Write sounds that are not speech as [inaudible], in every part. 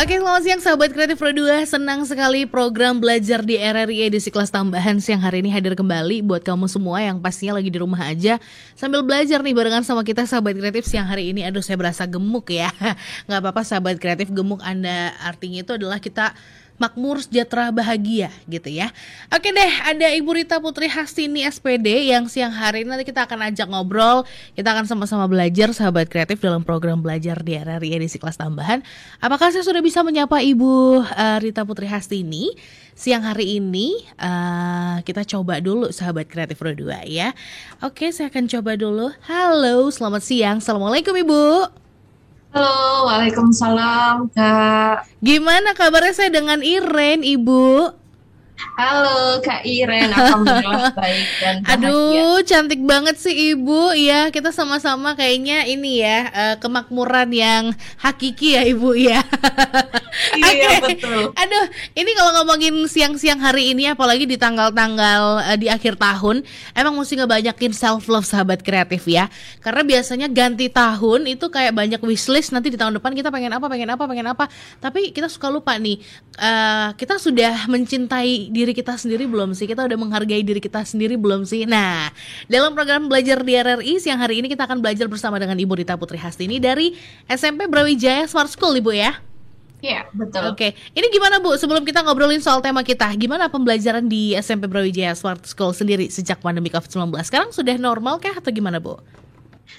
Oke, selamat siang sahabat kreatif Pro 2. Senang sekali program belajar di RRI edisi kelas tambahan siang hari ini hadir kembali buat kamu semua yang pastinya lagi di rumah aja sambil belajar nih barengan sama kita sahabat kreatif siang hari ini. Aduh, saya berasa gemuk ya. [laughs] Nggak apa-apa sahabat kreatif gemuk Anda artinya itu adalah kita makmur, sejahtera, bahagia gitu ya. Oke deh, ada Ibu Rita Putri Hastini SPD yang siang hari ini nanti kita akan ajak ngobrol. Kita akan sama-sama belajar sahabat kreatif dalam program belajar di RRI edisi kelas tambahan. Apakah saya sudah bisa menyapa Ibu uh, Rita Putri Hastini? Siang hari ini uh, kita coba dulu sahabat kreatif Pro 2 ya. Oke, saya akan coba dulu. Halo, selamat siang. Assalamualaikum Ibu. Halo, Waalaikumsalam Kak. Gimana kabarnya saya dengan Iren, Ibu? Halo Kak Iren, alhamdulillah [laughs] baik dan bahagia. Aduh, cantik banget sih Ibu. Ya, kita sama-sama kayaknya ini ya, uh, kemakmuran yang hakiki ya Ibu ya. [laughs] iya, okay. betul. Aduh, ini kalau ngomongin siang-siang hari ini apalagi di tanggal-tanggal uh, di akhir tahun, emang mesti ngebanyakin self love sahabat kreatif ya. Karena biasanya ganti tahun itu kayak banyak wishlist nanti di tahun depan kita pengen apa, pengen apa, pengen apa. Tapi kita suka lupa nih, uh, kita sudah mencintai diri kita sendiri belum sih? Kita udah menghargai diri kita sendiri belum sih? Nah, dalam program belajar di RRI siang hari ini kita akan belajar bersama dengan Ibu Rita Putri Hastini dari SMP Brawijaya Smart School, Ibu ya. Iya, betul. Oke, ini gimana Bu? Sebelum kita ngobrolin soal tema kita, gimana pembelajaran di SMP Brawijaya Smart School sendiri sejak pandemi COVID-19? Sekarang sudah normal kah atau gimana Bu?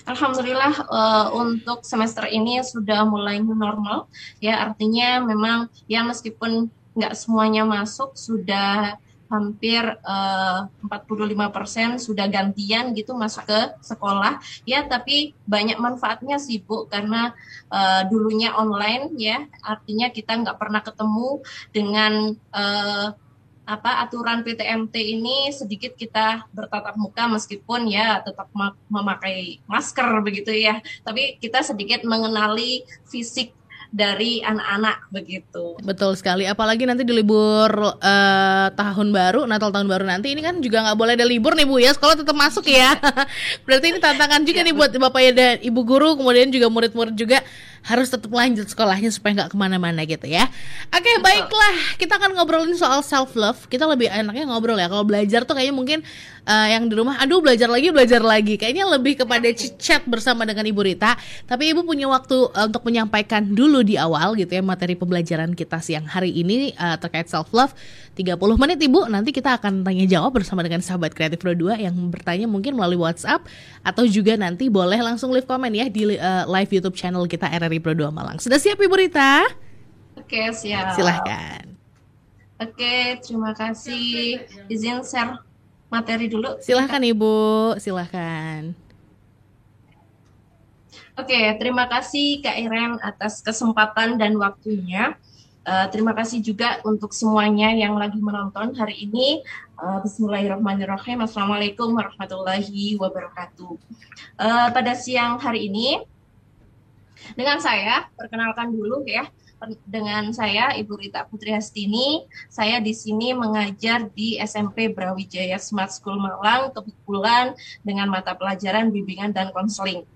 Alhamdulillah uh, untuk semester ini sudah mulai normal ya artinya memang ya meskipun nggak semuanya masuk sudah hampir eh, uh, 45% sudah gantian gitu masuk ke sekolah. Ya tapi banyak manfaatnya sih Bu karena uh, dulunya online ya artinya kita nggak pernah ketemu dengan uh, apa aturan PTMT ini sedikit kita bertatap muka meskipun ya tetap memakai masker begitu ya. Tapi kita sedikit mengenali fisik dari anak-anak begitu. Betul sekali. Apalagi nanti di libur uh, tahun baru, Natal tahun baru nanti ini kan juga nggak boleh ada libur nih Bu ya. Sekolah tetap masuk ya. [laughs] Berarti ini tantangan juga nih buat Bapak ya dan Ibu guru, kemudian juga murid-murid juga harus tetap lanjut sekolahnya supaya nggak ke mana-mana gitu ya. Oke okay, baiklah kita akan ngobrolin soal self love. Kita lebih enaknya ngobrol ya. Kalau belajar tuh kayaknya mungkin uh, yang di rumah, aduh belajar lagi belajar lagi. Kayaknya lebih kepada chat bersama dengan Ibu Rita. Tapi Ibu punya waktu uh, untuk menyampaikan dulu di awal gitu ya materi pembelajaran kita siang hari ini uh, terkait self love. 30 menit Ibu. Nanti kita akan tanya jawab bersama dengan sahabat kreatif Pro 2 yang bertanya mungkin melalui WhatsApp atau juga nanti boleh langsung leave comment ya di uh, live YouTube channel kita RRI Pro 2 Malang. Sudah siap Ibu Rita? Oke, siap. Silahkan. Oke, terima kasih. Izin share materi dulu. Silahkan Ibu, silahkan. Oke, terima kasih Kak Iren atas kesempatan dan waktunya. Uh, terima kasih juga untuk semuanya yang lagi menonton hari ini. Uh, Bismillahirrahmanirrahim. Assalamualaikum warahmatullahi wabarakatuh. Uh, pada siang hari ini, dengan saya, perkenalkan dulu ya, dengan saya Ibu Rita Putri Hastini. Saya di sini mengajar di SMP Brawijaya Smart School Malang kebetulan dengan mata pelajaran bimbingan dan konseling.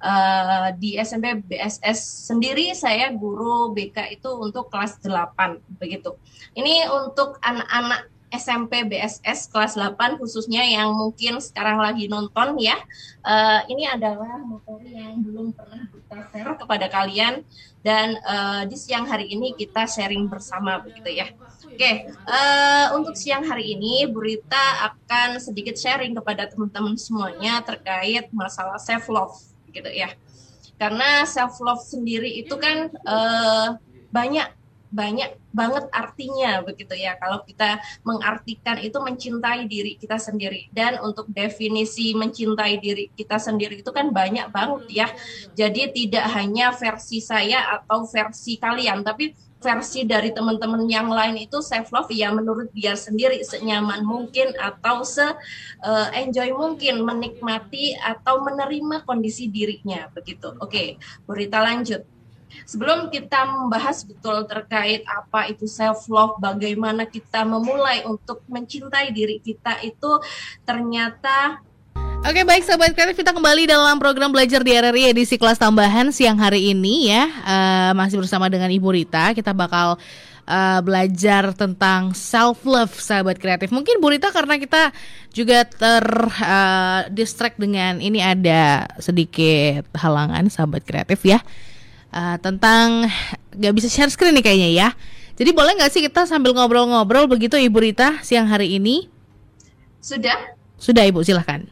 Uh, di SMP BSS sendiri saya guru BK itu untuk kelas 8 begitu. Ini untuk anak-anak SMP BSS kelas 8 khususnya yang mungkin sekarang lagi nonton ya. Uh, ini adalah materi yang belum pernah kita share kepada kalian dan uh, di siang hari ini kita sharing bersama begitu ya. Oke, okay, uh, eh, untuk siang hari ini Bu Rita akan sedikit sharing kepada teman-teman semuanya terkait masalah self love gitu ya. Karena self love sendiri itu kan uh, banyak banyak banget artinya begitu ya kalau kita mengartikan itu mencintai diri kita sendiri dan untuk definisi mencintai diri kita sendiri itu kan banyak banget ya jadi tidak hanya versi saya atau versi kalian tapi versi dari teman-teman yang lain itu self love ya menurut dia sendiri senyaman mungkin atau se uh, enjoy mungkin menikmati atau menerima kondisi dirinya begitu. Oke, berita lanjut. Sebelum kita membahas betul terkait apa itu self love, bagaimana kita memulai untuk mencintai diri kita itu ternyata Oke baik sahabat kreatif kita kembali dalam program belajar di RRI edisi kelas tambahan siang hari ini ya. Uh, masih bersama dengan Ibu Rita. Kita bakal uh, belajar tentang self love sahabat kreatif. Mungkin Bu Rita karena kita juga ter uh, distract dengan ini ada sedikit halangan sahabat kreatif ya uh, tentang gak bisa share screen nih kayaknya ya. Jadi boleh nggak sih kita sambil ngobrol-ngobrol begitu Ibu Rita siang hari ini? Sudah? Sudah Ibu silahkan.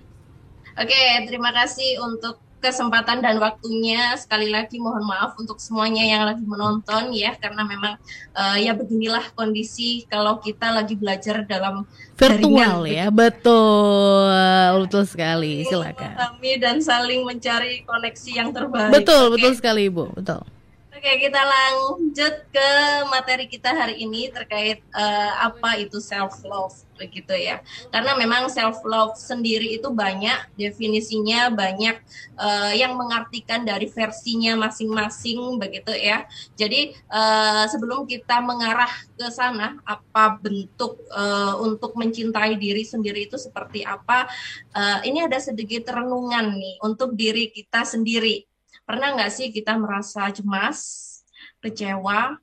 Oke, terima kasih untuk kesempatan dan waktunya. Sekali lagi mohon maaf untuk semuanya yang lagi menonton ya, karena memang uh, ya beginilah kondisi kalau kita lagi belajar dalam virtual jaringan. ya, betul, betul sekali. Silakan. Kami dan saling mencari koneksi yang terbaik. Betul, betul sekali ibu, betul. Oke, kita lanjut ke materi kita hari ini terkait uh, apa itu self love begitu ya. Karena memang self love sendiri itu banyak definisinya, banyak uh, yang mengartikan dari versinya masing-masing begitu ya. Jadi uh, sebelum kita mengarah ke sana apa bentuk uh, untuk mencintai diri sendiri itu seperti apa? Uh, ini ada sedikit renungan nih untuk diri kita sendiri Pernah nggak sih kita merasa cemas, kecewa,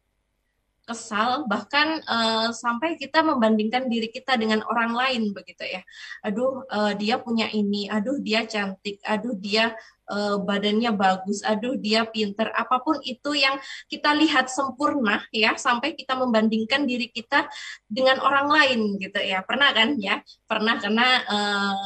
kesal, bahkan uh, sampai kita membandingkan diri kita dengan orang lain begitu ya. Aduh, uh, dia punya ini, aduh dia cantik, aduh dia uh, badannya bagus, aduh dia pinter, apa pun itu yang kita lihat sempurna ya, sampai kita membandingkan diri kita dengan orang lain gitu ya. Pernah kan ya? Pernah karena uh,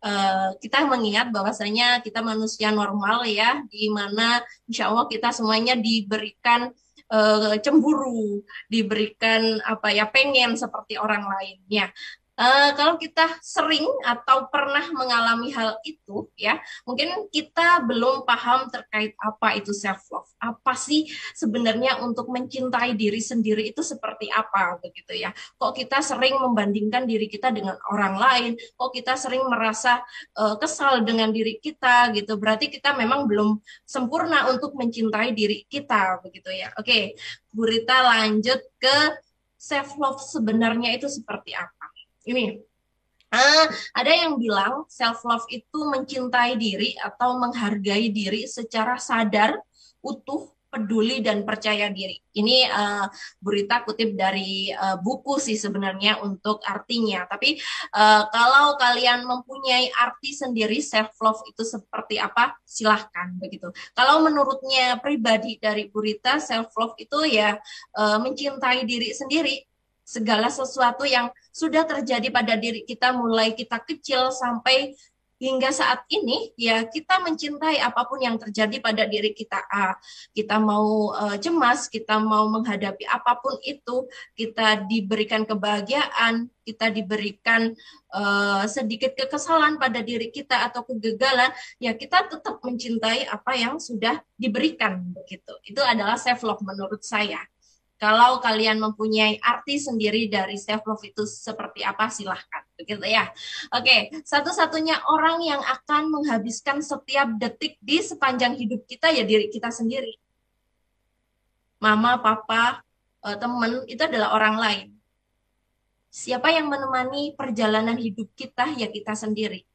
Uh, kita mengingat bahwasanya kita manusia normal ya, di mana insya Allah kita semuanya diberikan uh, cemburu, diberikan apa ya pengen seperti orang lainnya. Uh, kalau kita sering atau pernah mengalami hal itu, ya mungkin kita belum paham terkait apa itu self love. Apa sih sebenarnya untuk mencintai diri sendiri itu seperti apa, begitu ya? Kok kita sering membandingkan diri kita dengan orang lain? Kok kita sering merasa uh, kesal dengan diri kita, gitu? Berarti kita memang belum sempurna untuk mencintai diri kita, begitu ya? Oke, Bu Rita lanjut ke self love sebenarnya itu seperti apa? Ini uh, ada yang bilang self love itu mencintai diri atau menghargai diri secara sadar, utuh, peduli dan percaya diri. Ini uh, berita kutip dari uh, buku sih sebenarnya untuk artinya. Tapi uh, kalau kalian mempunyai arti sendiri self love itu seperti apa, silahkan begitu. Kalau menurutnya pribadi dari Burita self love itu ya uh, mencintai diri sendiri segala sesuatu yang sudah terjadi pada diri kita mulai kita kecil sampai hingga saat ini ya kita mencintai apa pun yang terjadi pada diri kita. Kita mau uh, cemas kita mau menghadapi apa pun itu kita diberikan kebahagiaan kita diberikan uh, sedikit kekesalan pada diri kita atau kegagalan ya kita tetap mencintai apa yang sudah diberikan begitu. Itu adalah self love menurut saya kalau kalian mempunyai arti sendiri dari self love itu seperti apa silahkan begitu ya. Oke, satu-satunya orang yang akan menghabiskan setiap detik di sepanjang hidup kita ya diri kita sendiri. Mama, papa, eh, teman itu adalah orang lain. Siapa yang menemani perjalanan hidup kita ya kita sendiri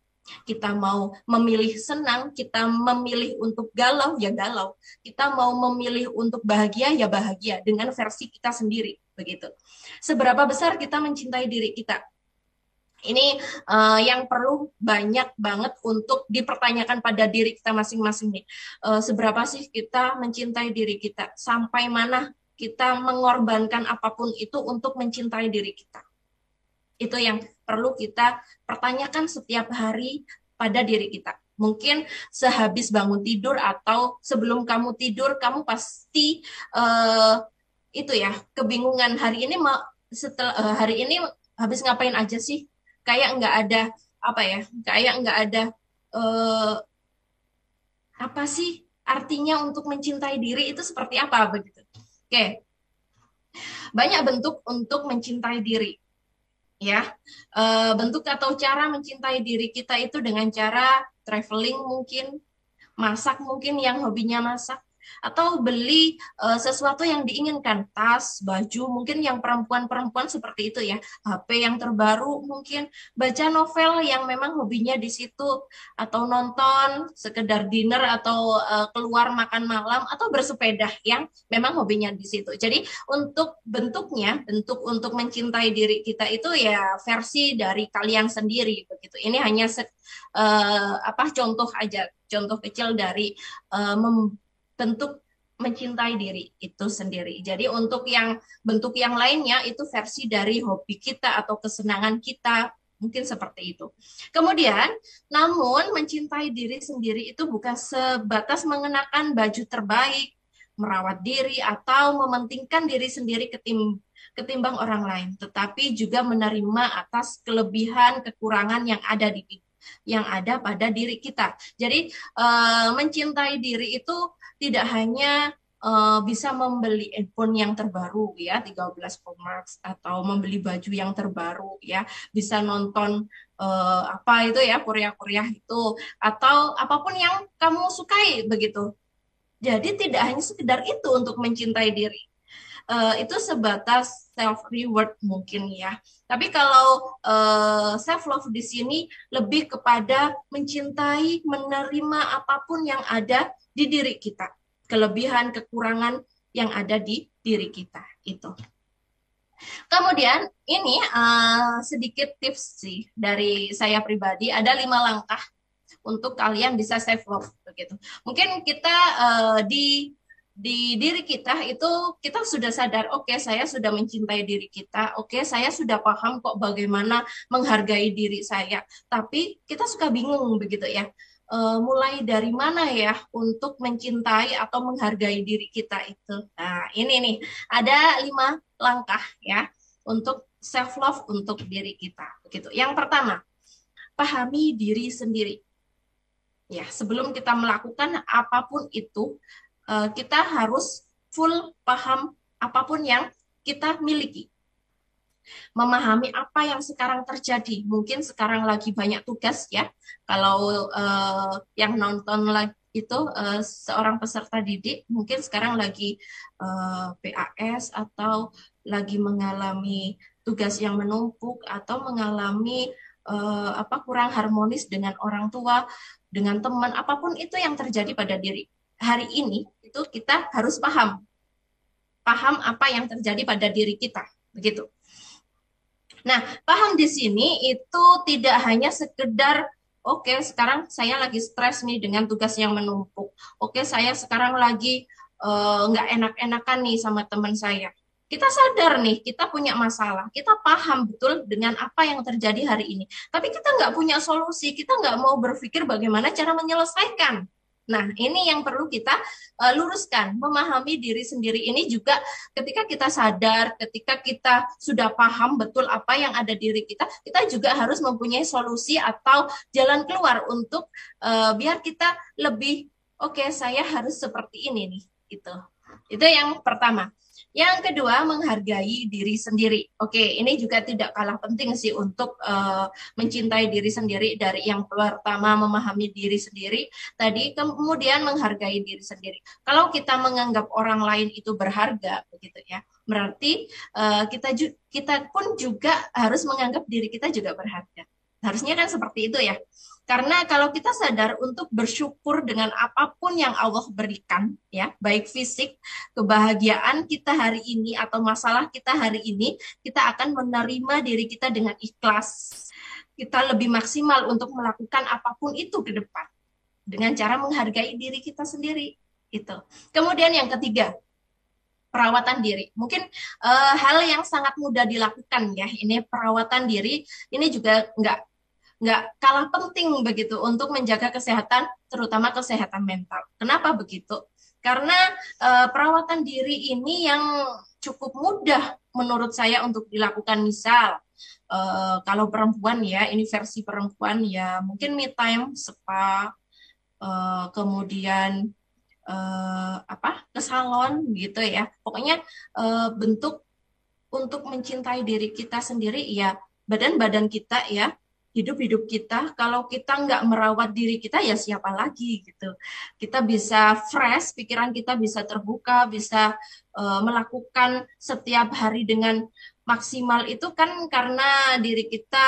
kita mau memilih senang, kita memilih untuk galau, ya galau. Kita mau memilih untuk bahagia, ya bahagia dengan versi kita sendiri, begitu. Seberapa besar kita mencintai diri kita? Ini uh, yang perlu banyak banget untuk dipertanyakan pada diri kita masing-masing nih. Uh, seberapa sih kita mencintai diri kita? Sampai mana kita mengorbankan apa pun itu untuk mencintai diri kita? Itu yang perlu kita pertanyakan setiap hari pada diri kita. Mungkin sehabis bangun tidur atau sebelum kamu tidur, kamu pasti uh, itu ya kebingungan hari ini setelah uh, hari ini habis ngapain aja sih? Kayak nggak ada apa ya? Kayak nggak ada uh, apa sih artinya untuk mencintai diri itu seperti apa begitu? Oke, banyak bentuk untuk mencintai diri ya. E, bentuk atau cara mencintai diri kita itu dengan cara traveling mungkin masak mungkin yang hobinya masak atau beli uh, sesuatu yang diinginkan, tas, baju, mungkin yang perempuan-perempuan seperti itu ya, HP yang terbaru, mungkin baca novel yang memang hobinya di situ, atau nonton, sekedar dinner atau uh, keluar makan malam, atau bersepeda yang memang hobinya di situ. Jadi untuk bentuknya, bentuk untuk mencintai diri kita itu ya versi dari kalian sendiri begitu. Ini hanya uh, apa contoh aja, contoh kecil dari uh, bentuk mencintai diri itu sendiri. Jadi untuk yang bentuk yang lainnya itu versi dari hobi kita atau kesenangan kita mungkin seperti itu. Kemudian, namun mencintai diri sendiri itu bukan sebatas mengenakan baju terbaik, merawat diri atau mementingkan diri sendiri ketim ketimbang orang lain, tetapi juga menerima atas kelebihan kekurangan yang ada di yang ada pada diri kita. Jadi uh, mencintai diri itu tidak hanya uh, bisa membeli handphone yang terbaru ya 13 Pro Max atau membeli baju yang terbaru ya bisa nonton uh, apa itu ya Korea-Korea itu atau apa pun yang kamu sukai begitu. Jadi tidak hanya sekedar itu untuk mencintai diri. Uh, itu sebatas self reward mungkin ya. Tapi kalau uh, self love di sini lebih kepada mencintai, menerima apa pun yang ada di diri kita, kelebihan, kekurangan yang ada di diri kita itu. Kemudian ini uh, sedikit tips sih dari saya pribadi ada lima langkah untuk kalian bisa self love begitu. Mungkin kita uh, di di diri kita itu kita sudah sadar oke okay, saya sudah mencintai diri kita oke okay, saya sudah paham kok bagaimana menghargai diri saya tapi kita suka bingung begitu ya uh, mulai dari mana ya untuk mencintai atau menghargai diri kita itu. Nah, ini nih ada lima langkah ya untuk self love untuk diri kita. Begitu. Yang pertama, pahami diri sendiri. Ya, sebelum kita melakukan apa pun itu, uh, kita harus full paham apa pun yang kita miliki memahami apa yang sekarang terjadi. Mungkin sekarang lagi banyak tugas ya. Kalau uh, yang nonton itu uh, seorang peserta didik mungkin sekarang lagi uh, eh, PAS atau lagi mengalami tugas yang menumpuk atau mengalami uh, apa kurang harmonis dengan orang tua, dengan teman, apa pun itu yang terjadi pada diri hari ini itu kita harus paham paham apa yang terjadi pada diri kita begitu Nah, paham di sini itu tidak hanya sekedar oke okay, sekarang saya lagi stres nih dengan tugas yang menumpuk. Oke, okay, saya sekarang lagi uh, nggak enak-enakan nih sama teman saya. Kita sadar nih, kita punya masalah, kita paham betul dengan apa yang terjadi hari ini. Tapi kita nggak punya solusi, kita nggak mau berpikir bagaimana cara menyelesaikan. Nah, ini yang perlu kita uh, luruskan. Memahami diri sendiri ini juga ketika kita sadar, ketika kita sudah paham betul apa yang ada diri kita, kita juga harus mempunyai solusi atau jalan keluar untuk uh, biar kita lebih oke, okay, saya harus seperti ini nih, gitu. Itu yang pertama. Yang kedua, menghargai diri sendiri. Oke, ini juga tidak kalah penting sih untuk uh, mencintai diri sendiri dari yang pertama memahami diri sendiri, tadi kemudian menghargai diri sendiri. Kalau kita menganggap orang lain itu berharga, begitu ya, berarti uh, kita kita pun juga harus menganggap diri kita juga berharga. Harusnya kan seperti itu ya. Karena kalau kita sadar untuk bersyukur dengan apa pun yang Allah berikan, ya, baik fisik, kebahagiaan kita hari ini atau masalah kita hari ini, kita akan menerima diri kita dengan ikhlas. Kita lebih maksimal untuk melakukan apa pun itu ke depan dengan cara menghargai diri kita sendiri. Itu. Kemudian yang ketiga, perawatan diri. Mungkin uh, hal yang sangat mudah dilakukan ya. Ini perawatan diri. Ini juga nggak nggak kalah penting begitu untuk menjaga kesehatan, terutama kesehatan mental. Kenapa begitu? Karena e, perawatan diri ini yang cukup mudah menurut saya untuk dilakukan. Misal, e, kalau perempuan ya, ini versi perempuan ya, mungkin me time, spa, e, kemudian e, apa ke salon gitu ya. Pokoknya e, bentuk untuk mencintai diri kita sendiri ya badan-badan kita ya hidup-hidup kita kalau kita nggak merawat diri kita ya siapa lagi gitu kita bisa fresh pikiran kita bisa terbuka bisa uh, melakukan setiap hari dengan maksimal itu kan karena diri kita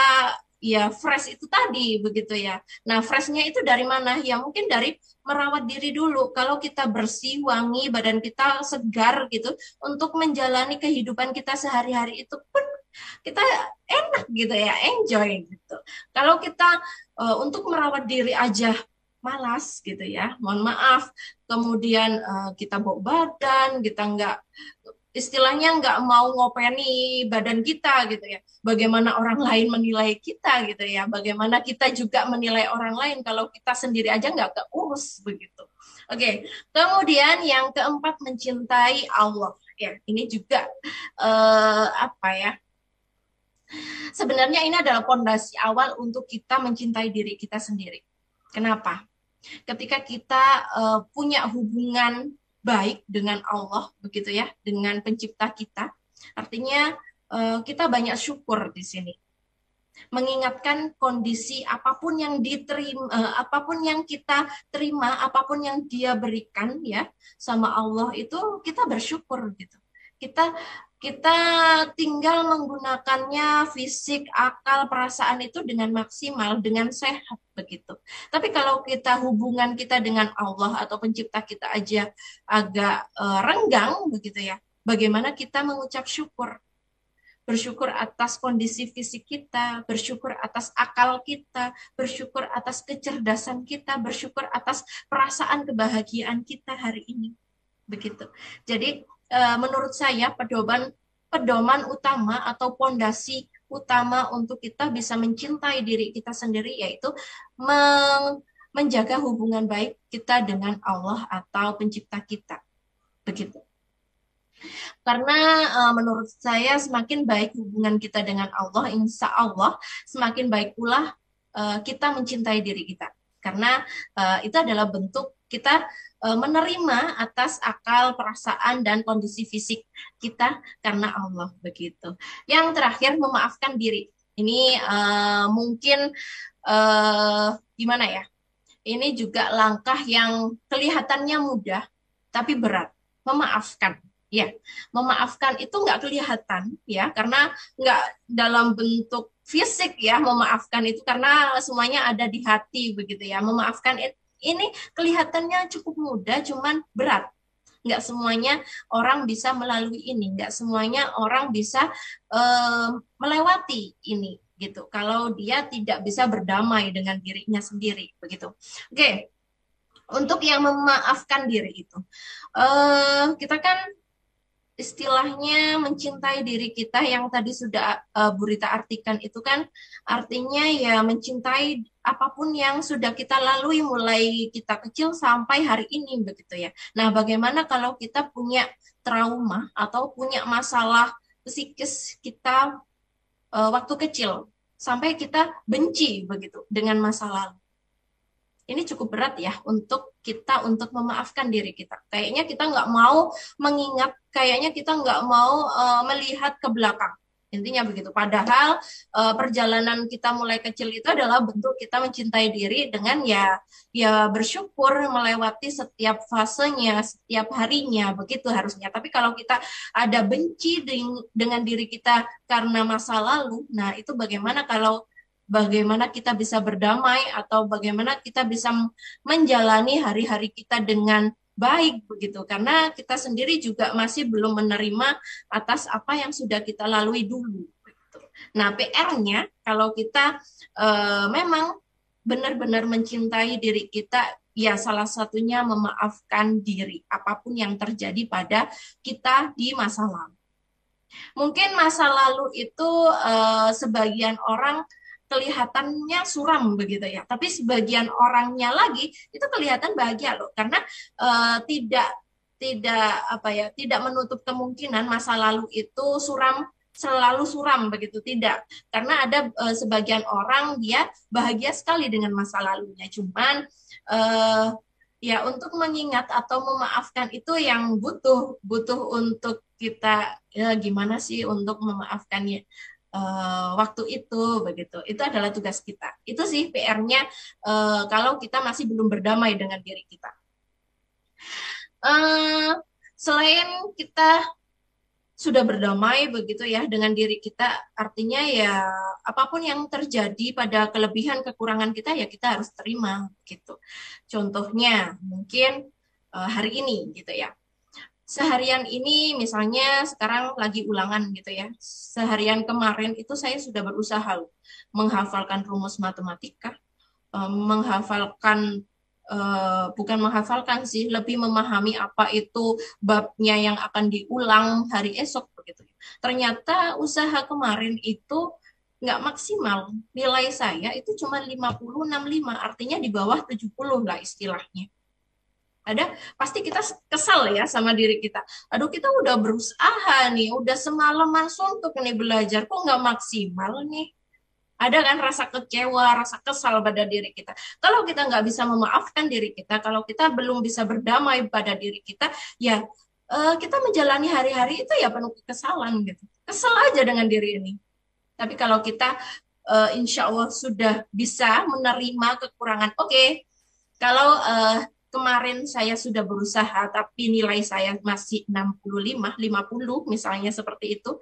ya fresh itu tadi begitu ya. Nah, freshnya itu dari mana? Ya mungkin dari merawat diri dulu. Kalau kita bersih, wangi, badan kita segar gitu untuk menjalani kehidupan kita sehari-hari itu pun kita enak gitu ya, enjoy gitu. Kalau kita uh, untuk merawat diri aja malas gitu ya, mohon maaf. Kemudian uh, kita bawa badan, kita nggak istilahnya nggak mau ngopeni badan kita gitu ya. Bagaimana orang lain menilai kita gitu ya. Bagaimana kita juga menilai orang lain kalau kita sendiri aja nggak keurus begitu. Oke, kemudian yang keempat mencintai Allah. Ya, ini juga uh, apa ya? Sebenarnya ini adalah pondasi awal untuk kita mencintai diri kita sendiri. Kenapa? Ketika kita uh, punya hubungan baik dengan Allah begitu ya, dengan pencipta kita. Artinya uh, kita banyak syukur di sini. Mengingatkan kondisi apa pun yang diterima, uh, apa pun yang kita terima, apa pun yang Dia berikan ya sama Allah itu kita bersyukur gitu. Kita kita tinggal menggunakannya fisik, akal, perasaan itu dengan maksimal, dengan sehat begitu. Tapi kalau kita hubungan kita dengan Allah atau pencipta kita aja agak uh, renggang begitu ya, bagaimana kita mengucap syukur? Bersyukur atas kondisi fisik kita, bersyukur atas akal kita, bersyukur atas kecerdasan kita, bersyukur atas perasaan kebahagiaan kita hari ini. Begitu. Jadi menurut saya pedoman pedoman utama atau pondasi utama untuk kita bisa mencintai diri kita sendiri yaitu men menjaga hubungan baik kita dengan Allah atau pencipta kita. Begitu. Karena uh, menurut saya semakin baik hubungan kita dengan Allah, insya Allah semakin baik pula uh, kita mencintai diri kita. Karena uh, itu adalah bentuk kita Eh, menerima atas akal, perasaan dan kondisi fisik kita karena Allah begitu. Yang terakhir memaafkan diri. Ini uh, mungkin uh, gimana ya? Ini juga langkah yang kelihatannya mudah tapi berat. Memaafkan ya memaafkan itu nggak kelihatan ya karena nggak dalam bentuk fisik ya memaafkan itu karena semuanya ada di hati begitu ya memaafkan itu ini kelihatannya cukup mudah, cuman berat. Nggak semuanya orang bisa melalui ini, nggak semuanya orang bisa melewati ini gitu. Kalau dia tidak bisa berdamai dengan dirinya sendiri, begitu. Oke, untuk yang memaafkan diri itu, kita kan istilahnya mencintai diri kita yang tadi sudah uh, Burita artikan itu kan artinya ya mencintai apa pun yang sudah kita lalui mulai kita kecil sampai hari ini begitu ya. Nah, bagaimana kalau kita punya trauma atau punya masalah psikis kita uh, waktu kecil sampai kita benci begitu dengan masa lalu ini cukup berat ya untuk kita untuk memaafkan diri kita. Kayaknya kita nggak mau mengingat, kayaknya kita nggak mau uh, melihat ke belakang. Intinya begitu. Padahal uh, perjalanan kita mulai kecil itu adalah bentuk kita mencintai diri dengan ya ya bersyukur melewati setiap fasenya, setiap harinya, begitu harusnya. Tapi kalau kita ada benci dengan diri kita karena masa lalu, nah itu bagaimana kalau bagaimana kita bisa berdamai atau bagaimana kita bisa menjalani hari-hari kita dengan baik begitu karena kita sendiri juga masih belum menerima atas apa yang sudah kita lalui dulu. Nah PR-nya kalau kita e, memang benar-benar mencintai diri kita ya salah satunya memaafkan diri apa pun yang terjadi pada kita di masa lalu. Mungkin masa lalu itu e, sebagian orang kelihatannya suram begitu ya. Tapi sebagian orangnya lagi itu kelihatan bahagia loh. Karena uh, tidak tidak apa ya tidak menutup kemungkinan masa lalu itu suram selalu suram begitu. Tidak. Karena ada uh, sebagian orang dia bahagia sekali dengan masa lalunya. Cuman uh, ya untuk mengingat atau memaafkan itu yang butuh butuh untuk kita ya gimana sih untuk memaafkannya uh, waktu itu begitu. Itu adalah tugas kita. Itu sih PR-nya uh, kalau kita masih belum berdamai dengan diri kita. Uh, selain kita sudah berdamai begitu ya dengan diri kita artinya ya apa pun yang terjadi pada kelebihan kekurangan kita ya kita harus terima gitu contohnya mungkin uh, hari ini gitu ya seharian ini misalnya sekarang lagi ulangan gitu ya seharian kemarin itu saya sudah berusaha menghafalkan rumus matematika um, menghafalkan Uh, bukan menghafalkan sih, lebih memahami apa itu babnya yang akan diulang hari esok begitu. Ternyata usaha kemarin itu nggak maksimal. Nilai saya itu cuma 50 65, artinya di bawah 70 lah istilahnya. Ada pasti kita kesal ya sama diri kita. Aduh kita udah berusaha nih, udah semalam masuk untuk nih belajar kok nggak maksimal nih ada kan rasa kecewa, rasa kesal pada diri kita. Kalau kita nggak bisa memaafkan diri kita, kalau kita belum bisa berdamai pada diri kita, ya uh, kita menjalani hari-hari itu ya penuh kekesalan gitu. Kesel aja dengan diri ini. Tapi kalau kita uh, insya Allah sudah bisa menerima kekurangan, oke, okay, kalau uh, kemarin saya sudah berusaha tapi nilai saya masih 65, 50 misalnya seperti itu,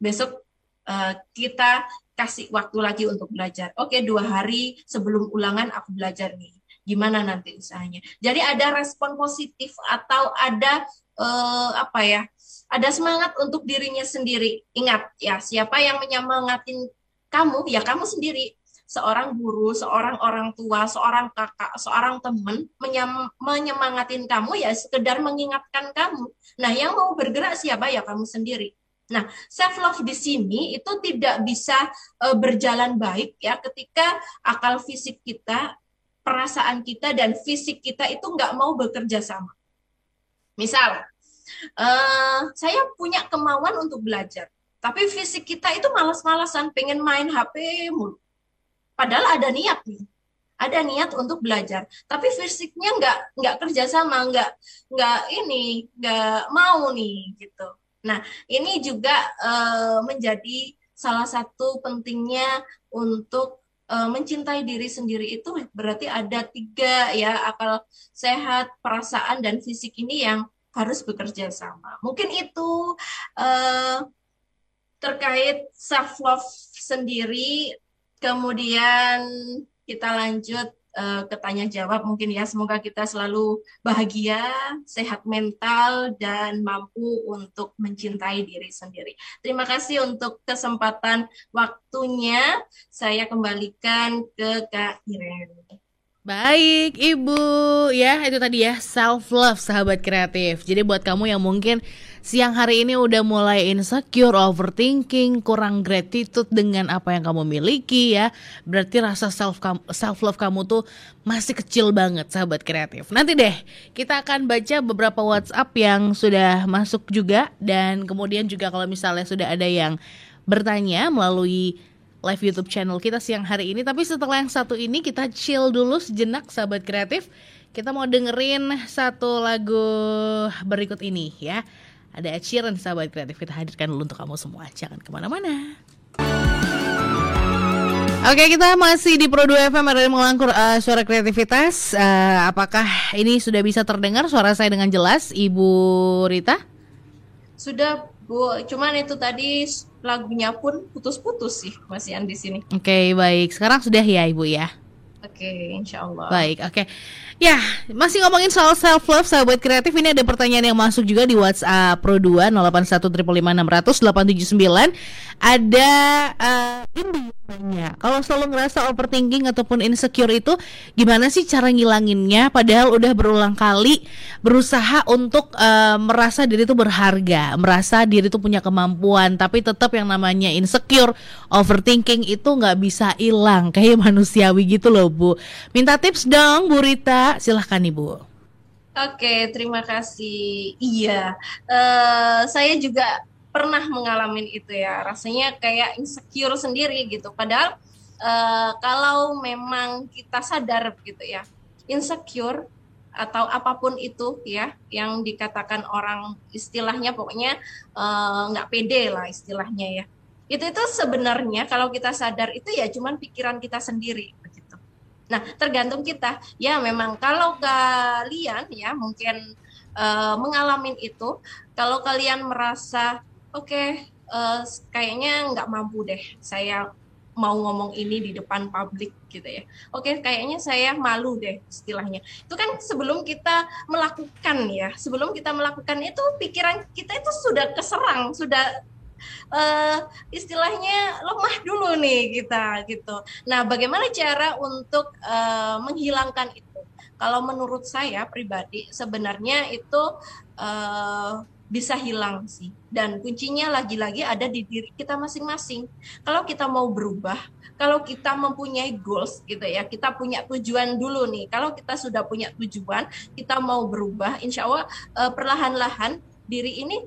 besok uh, kita kasih waktu lagi untuk belajar. Oke, dua hari sebelum ulangan aku belajar nih. Gimana nanti usahanya? Jadi ada respon positif atau ada uh, apa ya? Ada semangat untuk dirinya sendiri. Ingat ya, siapa yang menyemangatin kamu? Ya kamu sendiri. Seorang guru, seorang orang tua, seorang kakak, seorang teman menyem menyemangatin kamu ya sekedar mengingatkan kamu. Nah, yang mau bergerak siapa? Ya kamu sendiri. Nah, self love di sini itu tidak bisa uh, berjalan baik ya ketika akal fisik kita, perasaan kita dan fisik kita itu nggak mau bekerja sama. Misal, uh, saya punya kemauan untuk belajar, tapi fisik kita itu malas-malasan, pengen main HP mulu. Padahal ada niat nih, ada niat untuk belajar, tapi fisiknya nggak nggak kerja sama, nggak nggak ini nggak mau nih gitu. Nah, ini juga uh, menjadi salah satu pentingnya untuk uh, mencintai diri sendiri itu berarti ada tiga ya akal sehat, perasaan dan fisik ini yang harus bekerja sama. Mungkin itu uh, terkait self love sendiri. Kemudian kita lanjut uh, ke tanya jawab mungkin ya semoga kita selalu bahagia, sehat mental dan mampu untuk mencintai diri sendiri. Terima kasih untuk kesempatan waktunya. Saya kembalikan ke Kak Irene. Baik, Ibu. Ya, itu tadi ya self love sahabat kreatif. Jadi buat kamu yang mungkin siang hari ini udah mulai insecure, overthinking, kurang gratitude dengan apa yang kamu miliki ya. Berarti rasa self self love kamu tuh masih kecil banget sahabat kreatif. Nanti deh kita akan baca beberapa WhatsApp yang sudah masuk juga dan kemudian juga kalau misalnya sudah ada yang bertanya melalui live YouTube channel kita siang hari ini. Tapi setelah yang satu ini kita chill dulu sejenak sahabat kreatif. Kita mau dengerin satu lagu berikut ini ya. Ada Ed Sheeran sahabat kreatif kita hadirkan dulu untuk kamu semua Jangan ke mana-mana Oke kita masih di Pro 2 FM ada melangkur uh, suara kreativitas uh, Apakah ini sudah bisa terdengar suara saya dengan jelas Ibu Rita? Sudah Bu, cuman itu tadi lagunya pun putus-putus sih Mas Ian di sini. Oke, okay, baik. Sekarang sudah ya Ibu ya. Oke, okay, insya Allah. Baik, oke. Okay. Ya, masih ngomongin soal self love sahabat kreatif ini ada pertanyaan yang masuk juga di WhatsApp Pro 2 08155600 Ada uh, ini nanya, kalau selalu ngerasa overthinking ataupun insecure itu gimana sih cara ngilanginnya padahal udah berulang kali berusaha untuk uh, merasa diri itu berharga, merasa diri itu punya kemampuan, tapi tetap yang namanya insecure, overthinking itu nggak bisa hilang kayak manusiawi gitu loh, Bu. Minta tips dong, Bu Rita silahkan Ibu. Oke, terima kasih. Iya, uh, saya juga pernah mengalami itu ya. Rasanya kayak insecure sendiri gitu. Padahal uh, kalau memang kita sadar gitu ya, insecure atau apa pun itu ya yang dikatakan orang istilahnya pokoknya eh, nggak uh, pede lah istilahnya ya itu itu sebenarnya kalau kita sadar itu ya cuman pikiran kita sendiri. Nah, tergantung kita. Ya memang kalau kalian ya mungkin uh, mengalami itu, kalau kalian merasa oke okay, uh, kayaknya nggak mampu deh saya mau ngomong ini di depan publik gitu ya. Oke, kayaknya saya malu deh istilahnya. Itu kan sebelum kita melakukan ya, sebelum kita melakukan itu pikiran kita itu sudah keserang, sudah uh, istilahnya lemah dulu nih kita gitu. Nah, bagaimana cara untuk uh, menghilangkan itu? Kalau menurut saya pribadi sebenarnya itu uh, bisa hilang sih. Dan kuncinya lagi-lagi ada di diri kita masing-masing. Kalau kita mau berubah, kalau kita mempunyai goals gitu ya, kita punya tujuan dulu nih. Kalau kita sudah punya tujuan, kita mau berubah, insya Allah eh, perlahan-lahan diri ini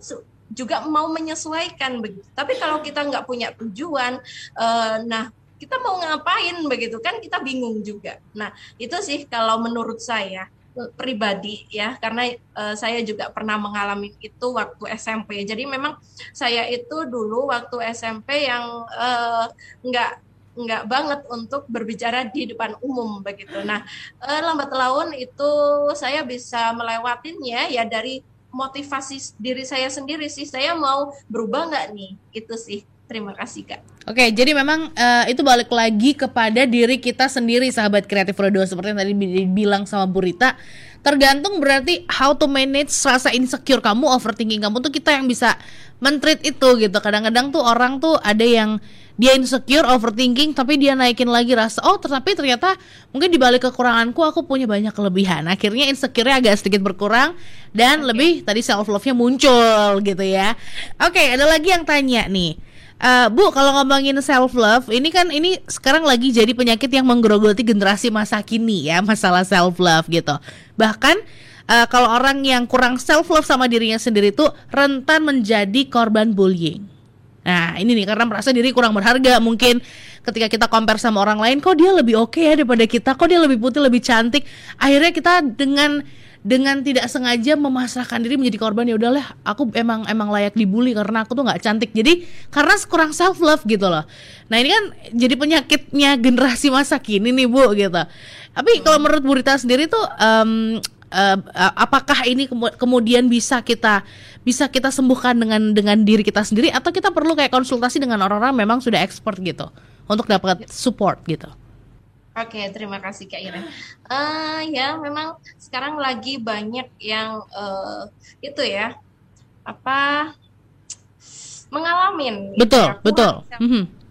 juga mau menyesuaikan begitu. Tapi kalau kita nggak punya tujuan, eh, nah kita mau ngapain begitu kan kita bingung juga. Nah itu sih kalau menurut saya pribadi ya karena uh, saya juga pernah mengalami itu waktu SMP jadi memang saya itu dulu waktu SMP yang uh, nggak nggak banget untuk berbicara di depan umum begitu nah lambat laun itu saya bisa melewatinya ya dari motivasi diri saya sendiri sih saya mau berubah nggak nih itu sih Terima kasih Kak. Oke, jadi memang uh, itu balik lagi kepada diri kita sendiri sahabat kreatif Rodo seperti yang tadi dibilang sama Burita. Tergantung berarti how to manage rasa insecure kamu, overthinking kamu tuh kita yang bisa mentreat itu gitu. Kadang-kadang tuh orang tuh ada yang dia insecure, overthinking, tapi dia naikin lagi rasa oh tapi ternyata mungkin di balik kekuranganku aku punya banyak kelebihan. Akhirnya insecure-nya agak sedikit berkurang dan okay. lebih tadi self love-nya muncul gitu ya. Oke, okay, ada lagi yang tanya nih Uh, Bu, kalau ngomongin self love, ini kan ini sekarang lagi jadi penyakit yang menggerogoti generasi masa kini ya, masalah self love gitu. Bahkan uh, kalau orang yang kurang self love sama dirinya sendiri tuh rentan menjadi korban bullying. Nah, ini nih karena merasa diri kurang berharga, mungkin ketika kita compare sama orang lain, kok dia lebih oke okay ya daripada kita, kok dia lebih putih, lebih cantik. Akhirnya kita dengan dengan tidak sengaja memasrahkan diri menjadi korban ya udahlah aku emang emang layak dibully karena aku tuh nggak cantik. Jadi karena kurang self love gitu loh. Nah ini kan jadi penyakitnya generasi masa kini nih bu gitu. Tapi kalau menurut Burita sendiri tuh um, uh, apakah ini kemudian bisa kita bisa kita sembuhkan dengan dengan diri kita sendiri atau kita perlu kayak konsultasi dengan orang-orang memang sudah expert gitu untuk dapat support gitu Oke, terima kasih Kak Ira. Uh, ya, memang sekarang lagi banyak yang uh, itu ya apa mengalami. Betul, ya, betul. Mm-hmm. Begitu.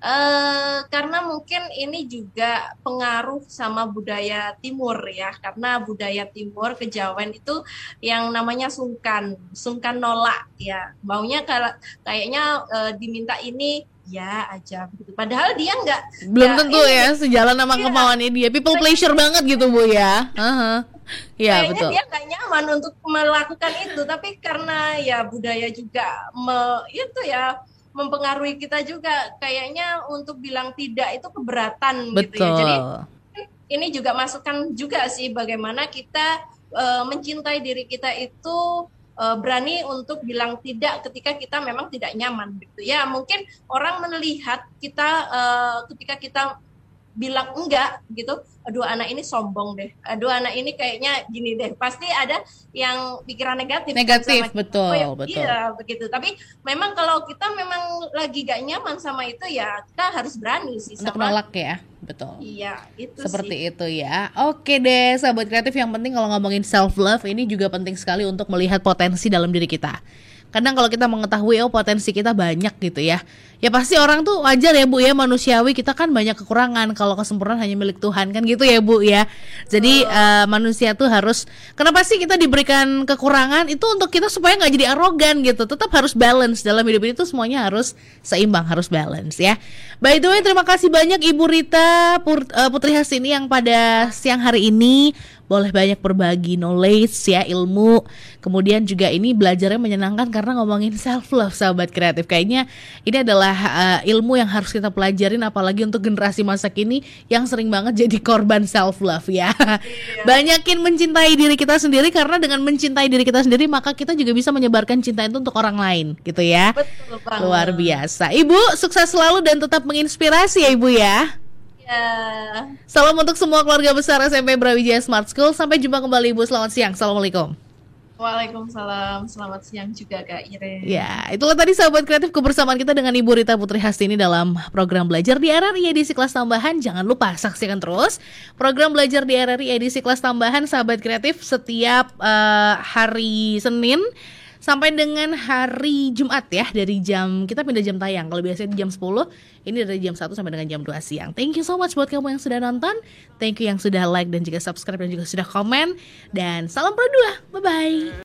Uh, karena mungkin ini juga pengaruh sama budaya Timur ya, karena budaya Timur kejawen itu yang namanya sungkan, sungkan nolak ya. Maunya kalau kayaknya uh, diminta ini ya aja begitu. Padahal dia nggak belum tentu ini, ya sejalan sama iya, kemauannya dia. People pleasure banget gitu bu ya. Uh-huh. Ya, Kayaknya betul. dia nggak nyaman untuk melakukan itu, tapi karena ya budaya juga me, itu ya mempengaruhi kita juga. Kayaknya untuk bilang tidak itu keberatan betul. gitu ya. Jadi ini juga masukkan juga sih bagaimana kita uh, mencintai diri kita itu uh, berani untuk bilang tidak ketika kita memang tidak nyaman gitu ya mungkin orang melihat kita uh, ketika kita bilang enggak gitu aduh anak ini sombong deh. Aduh anak ini kayaknya gini deh. Pasti ada yang pikiran negatif negatif sama betul oh, ya, betul. iya begitu. Tapi memang kalau kita memang lagi gak nyaman sama itu ya kita harus berani sih untuk sama, nolak ya betul. Iya itu seperti sih. itu ya. Oke deh sahabat kreatif yang penting kalau ngomongin self love ini juga penting sekali untuk melihat potensi dalam diri kita kadang kalau kita mengetahui oh potensi kita banyak gitu ya. Ya pasti orang tuh wajar ya bu ya manusiawi. Kita kan banyak kekurangan. Kalau kesempurnaan hanya milik Tuhan kan gitu ya bu ya. Jadi oh. uh, manusia tuh harus kenapa sih kita diberikan kekurangan? Itu untuk kita supaya nggak jadi arogan gitu. Tetap harus balance. Dalam hidup ini tuh semuanya harus seimbang harus balance ya. By the way terima kasih banyak ibu Rita eh, Putri Hasini yang pada siang hari ini boleh banyak berbagi knowledge ya ilmu kemudian juga ini belajarnya menyenangkan karena ngomongin self love sahabat kreatif kayaknya ini adalah uh, ilmu yang harus kita pelajarin apalagi untuk generasi masa kini yang sering banget jadi korban self love ya iya. banyakin mencintai diri kita sendiri karena dengan mencintai diri kita sendiri maka kita juga bisa menyebarkan cinta itu untuk orang lain gitu ya betul banget. Luar biasa. Ibu, sukses selalu dan tetap menginspirasi ya Ibu ya. Ya. Salam untuk semua keluarga besar SMP Brawijaya Smart School. Sampai jumpa kembali Ibu. Selamat siang. Assalamualaikum. Waalaikumsalam. Selamat siang juga Kak Ire. Ya, itulah tadi sahabat kreatif kebersamaan kita dengan Ibu Rita Putri Hastini dalam program belajar di RRI edisi kelas tambahan. Jangan lupa saksikan terus program belajar di RRI edisi kelas tambahan sahabat kreatif setiap uh, hari Senin sampai dengan hari Jumat ya dari jam kita pindah jam tayang. Kalau biasanya di jam 10 ini dari jam 1 sampai dengan jam 2 siang. Thank you so much buat kamu yang sudah nonton. Thank you yang sudah like dan juga subscribe dan juga sudah komen. Dan salam pro dua bye bye